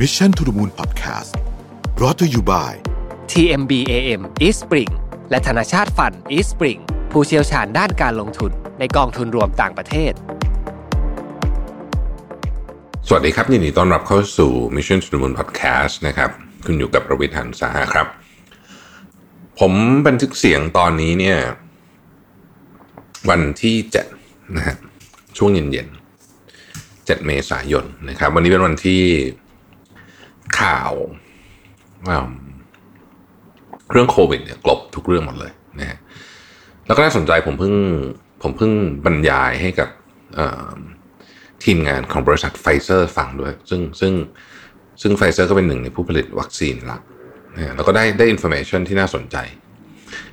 Mission to the Moon Podcast brought to you by TMBAM East Spring และธนาชาติฟัน East Spring ผู้เชี่ยวชาญด้านการลงทุนในกองทุนรวมต่างประเทศ สวัสดีครับยินดีต้อนรับเข้าสู่ Mission to the Moon Podcast นะครับคุณอยู่กับประวิทย์หันสาครับ ผมบันทึกเสียงตอนนี้เนี่ย วันที่เจ็ดนะฮะช่วงเย็นๆเจ็ดเมษายนนะครับ วันนี้เป็นวันที่ ข่าวว่าเรื่องโควิดเนี่ยกลบทุกเรื่องหมดเลยนะฮะแล้วก็น่าสนใจผมเพิ่งผมเพิ่งบรรยายให้กับทีมงานของบริษัทไฟเซอร์ฟังด้วย ซึ่งซึ่งซึ่งไฟเซอร์ก็เป็นหนึ่งในผู้ผลิตวัคซีนหลักนะฮะแล้วก็ได้ได้ information ที่น่าสนใจ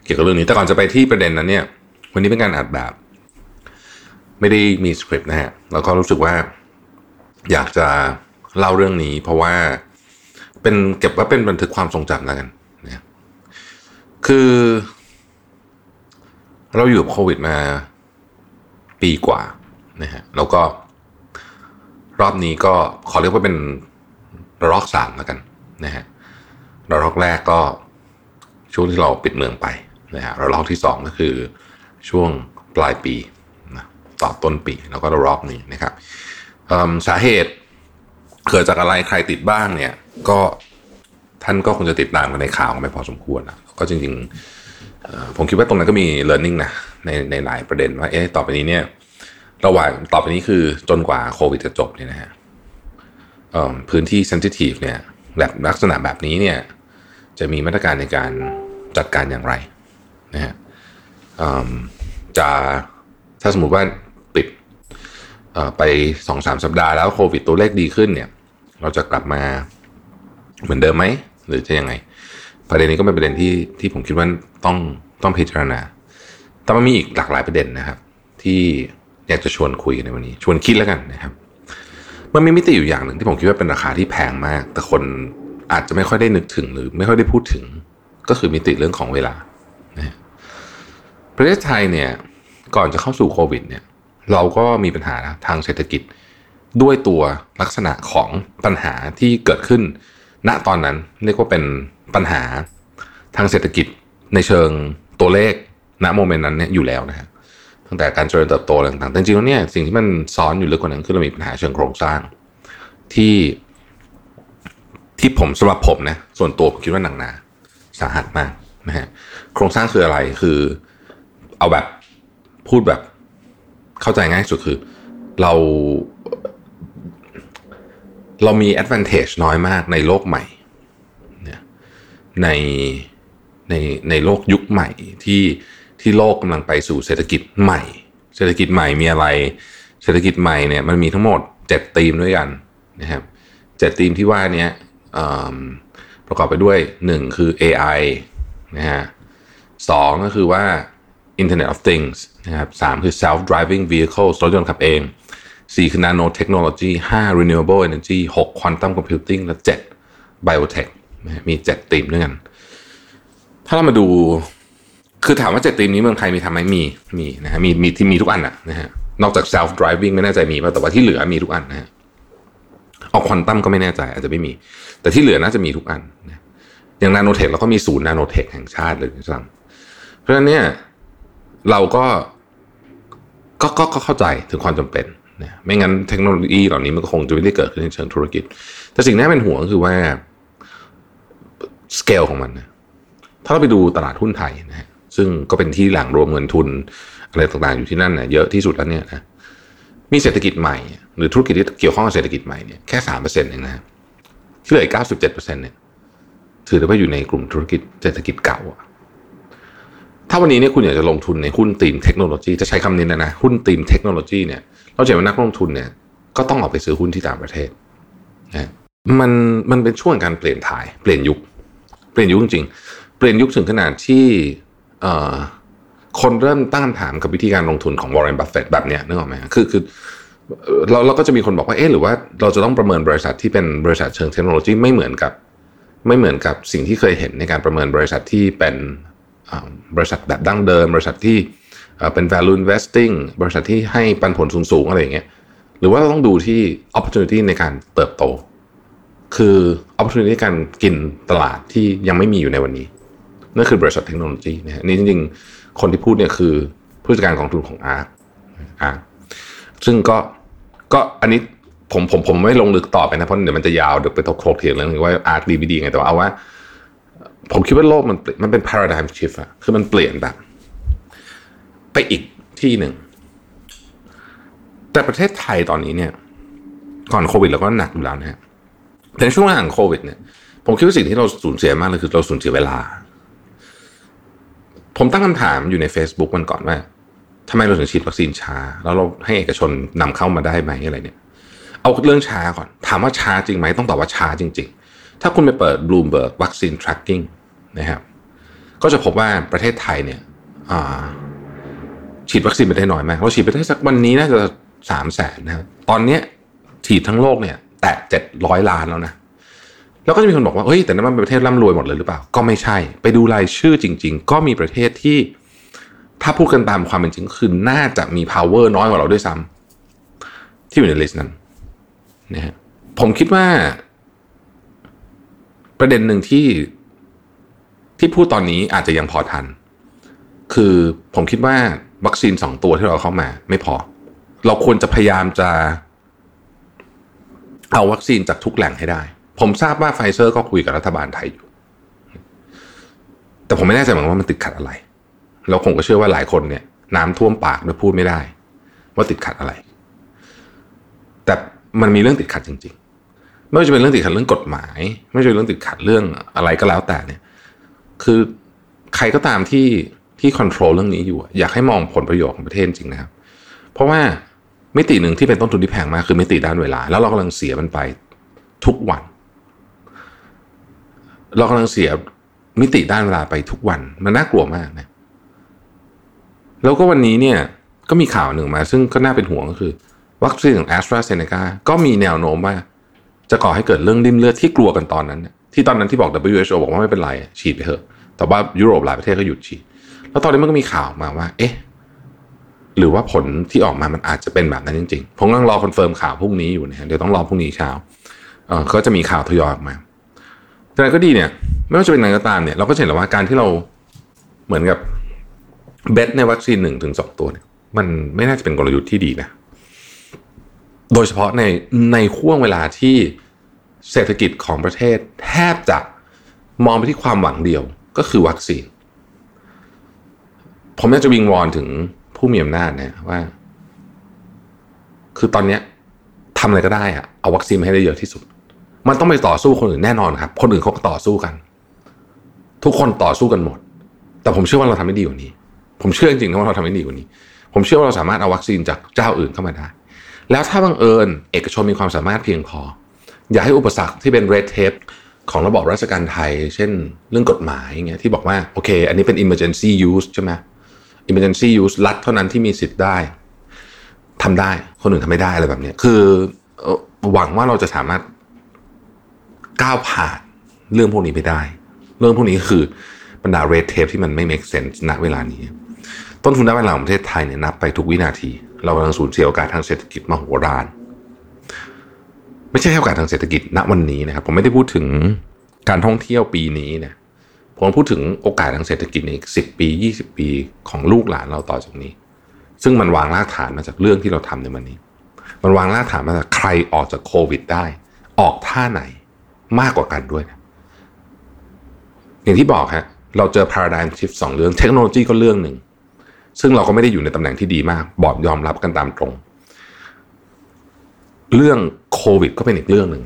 เกี่ยวกับเรื่องนี้แต่ก่อนจะไปที่ประเด็นนั้นเนี่ย วันนี้เป็นการอัดแบบ ไม่ได้มีสคริปต์นะฮะแล้วก็รู้สึกว่าอยากจะเล่าเรื่องนี้เพราะว่า เป็นเก็บว่าเป็นบันทึกความทรงจำแล้วกันนะคือ เราอยู่กับโควิดมาปีกว่านะฮะแล้วก็รอบนี้ก็ขอเรียกว่าเป็นระลอกสามแล้วกันนะฮะระลอกแรกก็ช่วงที่เราปิดเมืองไปนะฮะระลอกที่สองก็คือช่วงปลายปีนะต่อต้นปีแล้วก็ระลอกนี้นะครับสาเหตุ เกิดจากอะไรใครติดบ้างเนี่ย ก็ท่านก็คงจะติดตามกันในข่าวกันไปพอสมควรนะก็จริงๆผมคิดว่าตรงนั้นก็มี learning นะในในหลายประเด็นว่าเอ๊ะต่อไปนี้เนี่ย ระหว่างต่อไปนี้คือจนกว่าโควิดจะจบเนี่ยนะฮะพื้นที่ sensitive เนี่ยแบบลักษณะแบบนี้เนี่ย จะมีมาตรการในการจัดการอย่างไรนะฮะจะถ้าสมมติว่าปิดไปสองสามสัปดาห์แล้วโควิดตัวเลขดีขึ้นเนี่ย เราจะกลับมาเหมือนเดิมไหม หรือจะยังไง ประเด็นนี้ก็เป็นประเด็นที่ที่ผมคิดว่าต้องต้องพิจารณา แต่มันมีอีกหลากหลายประเด็นนะครับ ที่อยากจะชวนคุยในวันนี้ ชวนคิดแล้วกันนะครับ มันมีมิติอยู่อย่างหนึ่งที่ผมคิดว่าเป็นราคาที่แพงมาก แต่คนอาจจะไม่ค่อยได้นึกถึงหรือไม่ค่อยได้พูดถึง ก็คือมิติเรื่องของเวลานะประเทศไทยเนี่ยก่อนจะเข้าสู่โควิดเนี่ยเราก็มีปัญหาทางเศรษฐกิจ ด้วยตัวลักษณะของปัญหาที่เกิดขึ้น ณตอนนั้นเรียกว่าเป็นปัญหาทางเศรษฐกิจในเชิงตัวเลขณโมเมนต์นั้นเนี่ยอยู่แล้วนะฮะตั้งแต่การเจริญเติบโตต่างๆแต่จริงๆแล้วเนี่ยสิ่งที่มันซ้อนอยู่ลึกกว่านั้นคือเรามีปัญหาเชิงโครงสร้างที่ที่ผมสำหรับผมนะส่วนตัวผมคิดว่าหนักหนาสาหัสมากนะฮะโครงสร้างคืออะไรคือเอาแบบพูดแบบเข้าใจง่ายสุดคือ เรา เรามี advantage น้อยมากในโลกใหม่ ในในในโลกยุคใหม่ที่ที่โลกกำลังไปสู่เศรษฐกิจใหม่ เศรษฐกิจใหม่มีอะไร เศรษฐกิจใหม่เนี่ยมันมีทั้งหมดเจ็ดธีมด้วยกันนะครับเจ็ดธีมที่ว่านี้ประกอบไปด้วยหนึ่งคือ AI นะฮะสองก็คือว่า Internet of Things นะครับสามคือ self driving vehicles รถยนต์ขับเอง สี่คือ nano technology ห้า renewable energy หก quantum computing และเจ็ด biotech นะมีเจ็ดธีมด้วยกัน ถ้าเรามาดู คือถามว่าเจ็ดธีมนี้เมืองไทยมีทำไหมมี มีนะฮะ มี มีที่มีทุกอันอะนะฮะ นอกจาก self driving ไม่แน่ใจมีป่ะ แต่ว่าที่เหลือมีทุกอันนะฮะเอาควอนตัมก็ไม่แน่ใจอาจจะไม่มี แต่ที่เหลือน่าจะมีทุกอันนะอย่างนาโนเทคเราก็มีศูนย์นาโนเทคแห่งชาติเลยนะครับเพราะฉะนั้นเนี่ยเราก็ก็ก็เข้าใจถึงความจำเป็น นะไม่งั้นเทคโนโลยีเหล่านี้มันก็คงจะไม่ได้เกิดขึ้นในเชิงธุรกิจ แต่สิ่งที่เป็นห่วงก็คือว่าสเกลของมันนะถ้าเราไปดูตลาดหุ้นไทยนะฮะซึ่งก็เป็นที่หล่งรวมเงินทุนอะไรต่างๆอยู่ที่นั่นนะเยอะที่สุดแล้วเนี่ยนะมีเศรษฐกิจใหม่ หรือธุรกิจที่เกี่ยวข้องกับเศรษฐกิจใหม่เนี่ยแค่สามเปอร์เซ็นต์เองนะที่เหลือเก้าสิบเจ็ดเปอร์เซ็นต์เนี่ยถือได้ว่าอยู่ในกลุ่มธุรกิจเศรษฐกิจเก่าอะถ้าวันนี้เนี่ยคุณอยากจะลงทุนในหุ้นตีมเทคโนโลยีจะใช้คำนี้นะนะหุ้นตีมเทคโนโลยีเนี่ย เราเห็นว่านักลงทุนเนี่ยก็ต้องออกไปซื้อหุ้นที่ต่างประเทศนะมันมันเป็นช่วงการเปลี่ยนถ่ายเปลี่ยนยุค เปลี่ยนยุคจริงเปลี่ยนยุคถึงขนาดที่เอ่อคนเริ่มตั้งคำถามกับวิธีการลงทุนของวอร์เรนบัฟเฟตแบบเนี้ยนึกออกไหมคือคือเราเราก็จะมีคนบอกว่าเอ๊ะหรือว่าเราจะต้องประเมินบริษัทที่เป็นบริษัทเชิงเทคโนโลยีไม่เหมือนกับ ไม่เหมือนกับสิ่งที่เคยเห็นในการประเมินบริษัทที่เป็น บริษัทแบบดั้งเดิม บริษัทที่เป็น value investing บริษัทที่ให้ปันผลสูงๆ อะไรอย่างเงี้ยหรือว่าเราต้องดูที่ opportunity ในการเติบโต คือ opportunity การกินตลาดที่ยังไม่มีอยู่ในวันนี้ นั่นคือบริษัทเทคโนโลยีนะฮะนี่จริงๆ คนที่พูดเนี่ยคือผู้จัดการกองทุนของ ARK ซึ่งก็ก็อันนี้ผมผมผมไม่ลงลึกต่อไปนะ เพราะเดี๋ยวมันจะยาวเดี๋ยวไปตกโครกเถียงเรื่องว่า ARK ดีไม่ดีไงแต่ว่าเอาว่า ผมคิดว่าโลกมันมันเป็น paradigm shift อะคือมันเปลี่ยนแบบ ไปอีกที่หนึ่ง แต่ประเทศไทยตอนนี้เนี่ย ก่อนโควิดเราก็หนักอยู่แล้วนะฮะแต่ในช่วงหลังโควิดเนี่ย ผมคิดว่าสิ่งที่เราสูญเสียมากเลยคือเราสูญเสียเวลา ผมตั้งคำถามอยู่ใน Facebook มันก่อนว่าทำไมเราถึงฉีดวัคซีนช้า แล้วเราให้เอกชนนำเข้ามาได้ไหมอะไรเนี่ย เอาเรื่องช้าก่อน ถามว่าช้าจริงไหมต้องตอบว่าช้าจริง ๆ ถ้าคุณไปเปิด Bloomberg วัคซีน tracking นะครับ ก็จะพบว่าประเทศไทยเนี่ยฉีดวัคซีนไปได้น้อยมากเราฉีดไปได้สักวันนี้น่าจะสามแสนนะครับตอนเนี้ยฉีดทั้งโลกเนี่ย แตะเจ็ดร้อยล้านแล้วนะแล้วก็จะมีคนบอกว่าเฮ้ยแต่นั้นมันเป็นประเทศร่ำรวยหมดเลยหรือเปล่า ก็ไม่ใช่ ไปดูรายชื่อจริง ๆ ก็มีประเทศที่ ถ้าพูดกันตามความเป็นจริงคือน่าจะมี power น้อยกว่าเราด้วยซ้ำที่อยู่ใน list นั้นนะฮะผมคิดว่า ประเด็นหนึ่งที่ ที่พูดตอนนี้อาจจะยังพอทัน คือผมคิดว่าวัคซีนสองตัวที่เราเข้ามา ไม่พอ เราควรจะพยายามจะ เอาวัคซีนจากทุกแหล่งให้ได้ ผมทราบว่าไฟเซอร์ก็คุยกับรัฐบาลไทยอยู่ แต่ผมไม่แน่ใจเหมือนว่ามันติดขัดอะไรแล้วคงก็เชื่อว่าหลายคนเนี่ย น้ำท่วมปากโดยพูดไม่ได้ ว่าติดขัดอะไร แต่มันมีเรื่องติดขัดจริง ๆ ไม่ว่าจะเป็นเรื่องติดขัดเรื่องกฎหมาย ไม่ว่าจะเป็นเรื่องติดขัดเรื่องอะไรก็แล้วแต่เนี่ย คือใครก็ตามที่ที่ควบคุมเรื่องนี้อยู่อยากให้มองผลประโยชน์ของประเทศจริงนะครับ เพราะว่ามิติหนึ่งที่เป็นต้นทุนที่แพงมากคือมิติด้านเวลา แล้วเรากำลังเสียมันไปทุกวัน เรากำลังเสียมิติด้านเวลาไปทุกวันมันน่ากลัวมากนะแล้วก็วันนี้เนี่ยก็มีข่าวหนึ่งมา ซึ่งก็น่าเป็นห่วงก็คือ วัคซีนของแอสตราเซเนกาก็มีแนวโน้มว่า จะก่อให้เกิดเรื่องลิ่มเลือดที่กลัวกันตอนนั้น ที่ตอนนั้นที่บอก WHO บอกว่าไม่เป็นไร ฉีดไปเถอะ แต่ว่ายุโรปหลายประเทศก็หยุดฉีด แล้วตอนนี้มันก็มีข่าวมาว่า เอ๊ะ หรือว่าผลที่ออกมามันอาจจะเป็นแบบนั้นจริงๆ ผมกำลังรอ confirm ข่าวพรุ่งนี้อยู่นะเดี๋ยวต้องรอพรุ่งนี้เช้าเออก็จะมีข่าวทยอยออกมา แต่ก็ดีเนี่ย ไม่ว่าจะเป็นอะไรก็ตามเนี่ย เราก็เห็นแล้วว่าการที่เราเหมือนกับเบสในวัคซีนหนึ่งถึงสองตัวเนี่ย มันไม่น่าจะเป็นกลยุทธ์ที่ดีนะ โดยเฉพาะในในช่วงเวลาที่ เศรษฐกิจของประเทศแทบจะมองไปที่ความหวังเดียวก็คือวัคซีน ผมอยากจะวิงวอนถึงผู้มีอำนาจเนี่ยว่า คือตอนนี้ทำอะไรก็ได้อะเอาวัคซีนให้ได้เยอะที่สุด มันต้องไปต่อสู้คนอื่นแน่นอนครับ คนอื่นเขาก็ต่อสู้กัน ทุกคนต่อสู้กันหมด แต่ผมเชื่อว่าเราทำได้ดีกว่านี้ ผมเชื่อจริงๆว่าเราทำได้ดีกว่านี้ ผมเชื่อว่าเราสามารถเอาวัคซีนจากเจ้าอื่นเข้ามาได้ แล้วถ้าบังเอิญเอกชนมีความสามารถเพียงพอ อย่าให้อุปสรรคที่เป็นเรดเทปของระบบราชการไทย เช่นเรื่องกฎหมายเงี้ยที่บอกว่าโอเค อันนี้เป็น emergency use ใช่ไหม emergency use รัฐเท่านั้นที่มีสิทธิ์ได้ทำได้คนอื่นทำไม่ได้อะไรแบบนี้คือหวังว่าเราจะสามารถก้าวผ่านเรื่องพวกนี้ไปได้ เรื่องพวกนี้คือบรรดาเรดเทปที่มันไม่ make sense ณเวลานี้ ต้นทุนด้านเวลาของประเทศไทยเนี่ยนับไปทุกวินาที เรากำลังสูญเสียโอกาสทางเศรษฐกิจมโหฬาร ไม่ใช่แค่โอกาสทางเศรษฐกิจณวันนี้นะครับ ผมไม่ได้พูดถึงการท่องเที่ยวปีนี้นะผมพูดถึงโอกาสทางเศรษฐกิจในอีกสิบปียี่สิบปีของลูกหลานเราต่อจากนี้ ซึ่งมันวางรากฐานมาจากเรื่องที่เราทำในวันนี้ มันวางรากฐานมาจากใครออกจากโควิดได้ ออกท่าไหนมากกว่ากันด้วยนะอย่างที่บอกฮะเราเจอ paradigm shift สองเรื่องเทคโนโลยีก็เรื่องหนึ่งซึ่งเราก็ไม่ได้อยู่ในตำแหน่งที่ดีมาก บอกยอมรับกันตามตรง เรื่องโควิด ก็เป็นอีกเรื่องหนึ่ง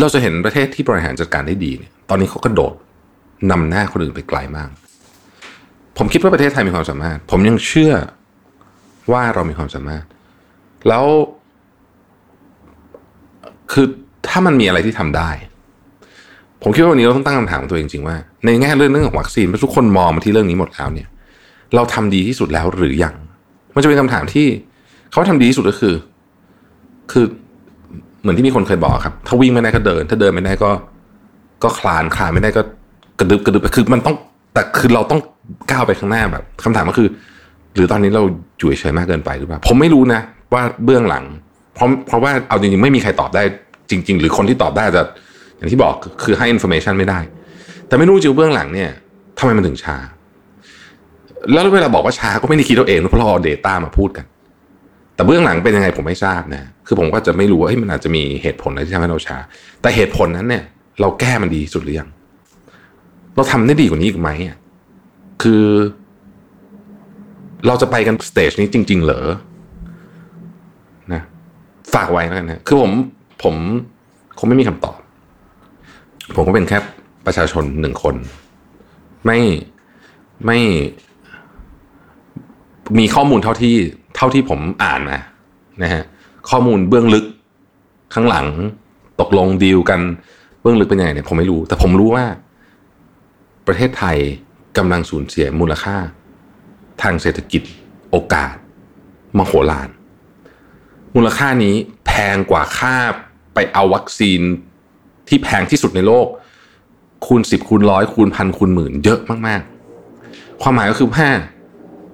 เราจะเห็นประเทศที่บริหารจัดการได้ดีเนี่ย ตอนนี้เขากระโดดนำหน้าคนอื่นไปไกลมาก ผมคิดว่าประเทศไทยมีความสามารถ ผมยังเชื่อว่าเรามีความสามารถ แล้ว คือถ้ามันมีอะไรที่ทำได้ ผมคิดว่าวันนี้เราต้องตั้งคำถามตัวเองจริงว่า ในแง่เรื่องเรื่องของวัคซีนทุกคนมองมาที่เรื่องนี้หมดแล้วเนี่ย เราทำดีที่สุดแล้วหรือยัง มันจะเป็นคำถามที่เขาทำดีที่สุดก็คือ คือ เหมือนที่มีคนเคยบอกครับ ถ้าวิ่งไม่ได้ก็เดิน ถ้าเดินไม่ได้ก็ ก็คลานคลานไม่ได้ก็กระดึบกระดึบคือมันต้องแต่คือเราต้องก้าวไปข้างหน้าแบบคำถามก็คือ หรือตอนนี้เราอยู่เฉยมากเกินไปหรือเปล่าผมไม่รู้นะ ว่าเบื้องหลัง เพราะเพราะว่าเอาจริงๆไม่มีใครตอบได้จริง ๆ หรือคนที่ตอบได้จะอย่างที่บอกคือให้ information ไม่ได้ แต่ไม่รู้จริงเบื้องหลังเนี่ยทำไมมันถึงช้าแล้วเวลาบอกว่าช้าก็ไม่ได้คิดตัวเองเพราะเราเอา data มาพูดกัน แต่เบื้องหลังเป็นยังไงผมไม่ทราบนะคือผมก็จะไม่รู้ว่ามันอาจจะมีเหตุผลอะไรที่ทำให้เราช้า แต่เหตุผลนั้นเนี่ย เราแก้มันดีสุดหรือยัง เราทำได้ดีกว่านี้อีกไหมคือ เราจะไปกันสเตจนี้จริง ๆ เหรอนะฝากไว้แล้วกันนะคือผมผมคงไม่มีคำตอบ ผมก็เป็นแค่ประชาชนหนึ่งคน ไม่ไม่มีข้อมูลเท่าที่ เท่าที่ผมอ่านมานะฮะข้อมูลเบื้องลึกข้างหลังตกลงดีลกันเบื้องลึกเป็นยังไงเนี่ยผมไม่รู้ แต่ผมรู้ว่า ประเทศไทยกำลังสูญเสียมูลค่า ทางเศรษฐกิจโอกาส มโหฬารมูลค่านี้แพงกว่าค่าไปเอาวัคซีนที่แพงที่สุดในโลก คูณสิบคูณร้อยคูณพันคูณหมื่นเยอะมาก ๆ ความหมายก็คือว่า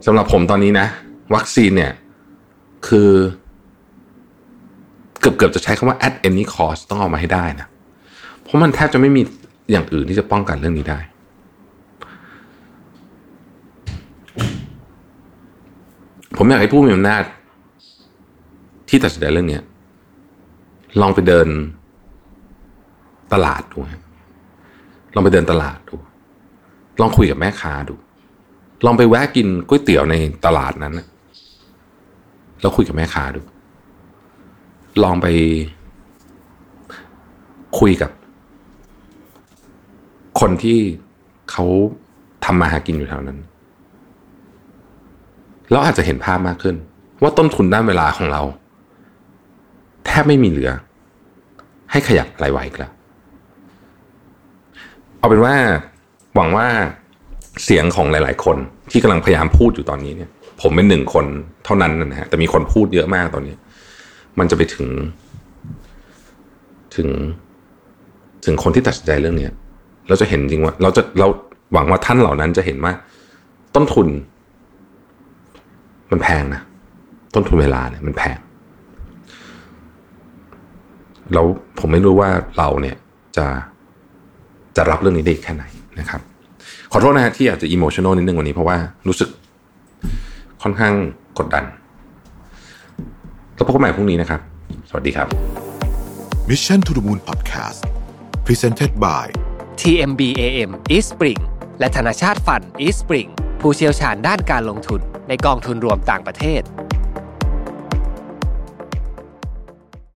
สำหรับผมตอนนี้นะ วัคซีนเนี่ยคือเกือบเกือบจะใช้คำว่า at any cost ต้องเอามาให้ได้นะ เพราะมันแทบจะไม่มีอย่างอื่นที่จะป้องกันเรื่องนี้ได้ ผมอยากให้ผู้มีอำนาจที่ตัดสินใจเรื่องนี้ลองไปเดินตลาดดูฮะลองไปเดินตลาดดู ลองคุยกับแม่ค้าดู ลองไปแวะกินก๋วยเตี๋ยวในตลาดนั้น แล้วคุยกับแม่ค้าดู ลองไป คุยกับ คนที่เขาทำมาหากินอยู่แถวนั้น เราอาจจะเห็นภาพมากขึ้น ว่าต้นทุนด้านเวลาของเรา แทบไม่มีเหลือ ให้ขยับอะไรไว้แล้ว เอาเป็นว่าหวังว่าเสียงของหลาย ๆ คนที่กำลังพยายามพูดอยู่ตอนนี้เนี่ย ผมเป็นหนึ่งคนเท่านั้นนะฮะแต่มีคนพูดเยอะมากตอนนี้ มันจะไปถึง ถึง ถึงคนที่ตัดสินใจเรื่องเนี้ยเราจะเห็นจริงว่า เราจะเราหวังว่าท่านเหล่านั้นจะเห็นว่า ต้นทุน มันแพงนะต้นทุนเวลาเนี่ยมันแพงแล้วผมไม่รู้ว่าเราเนี่ยจะจะรับเรื่องนี้ได้แค่ไหนนะครับ ขอโทษนะฮะที่อาจจะอิโมชันอลนิดนึงวันนี้เพราะว่ารู้สึก ค่อนข้างกดดัน แล้วพบกันใหม่พรุ่งนี้นะครับ สวัสดีครับ Mission to the Moon Podcast Presented by TMBAM East Spring และธนาชาติฟัน East Spring ผู้เชี่ยวชาญด้านการลงทุนในกองทุนรวมต่างประเทศ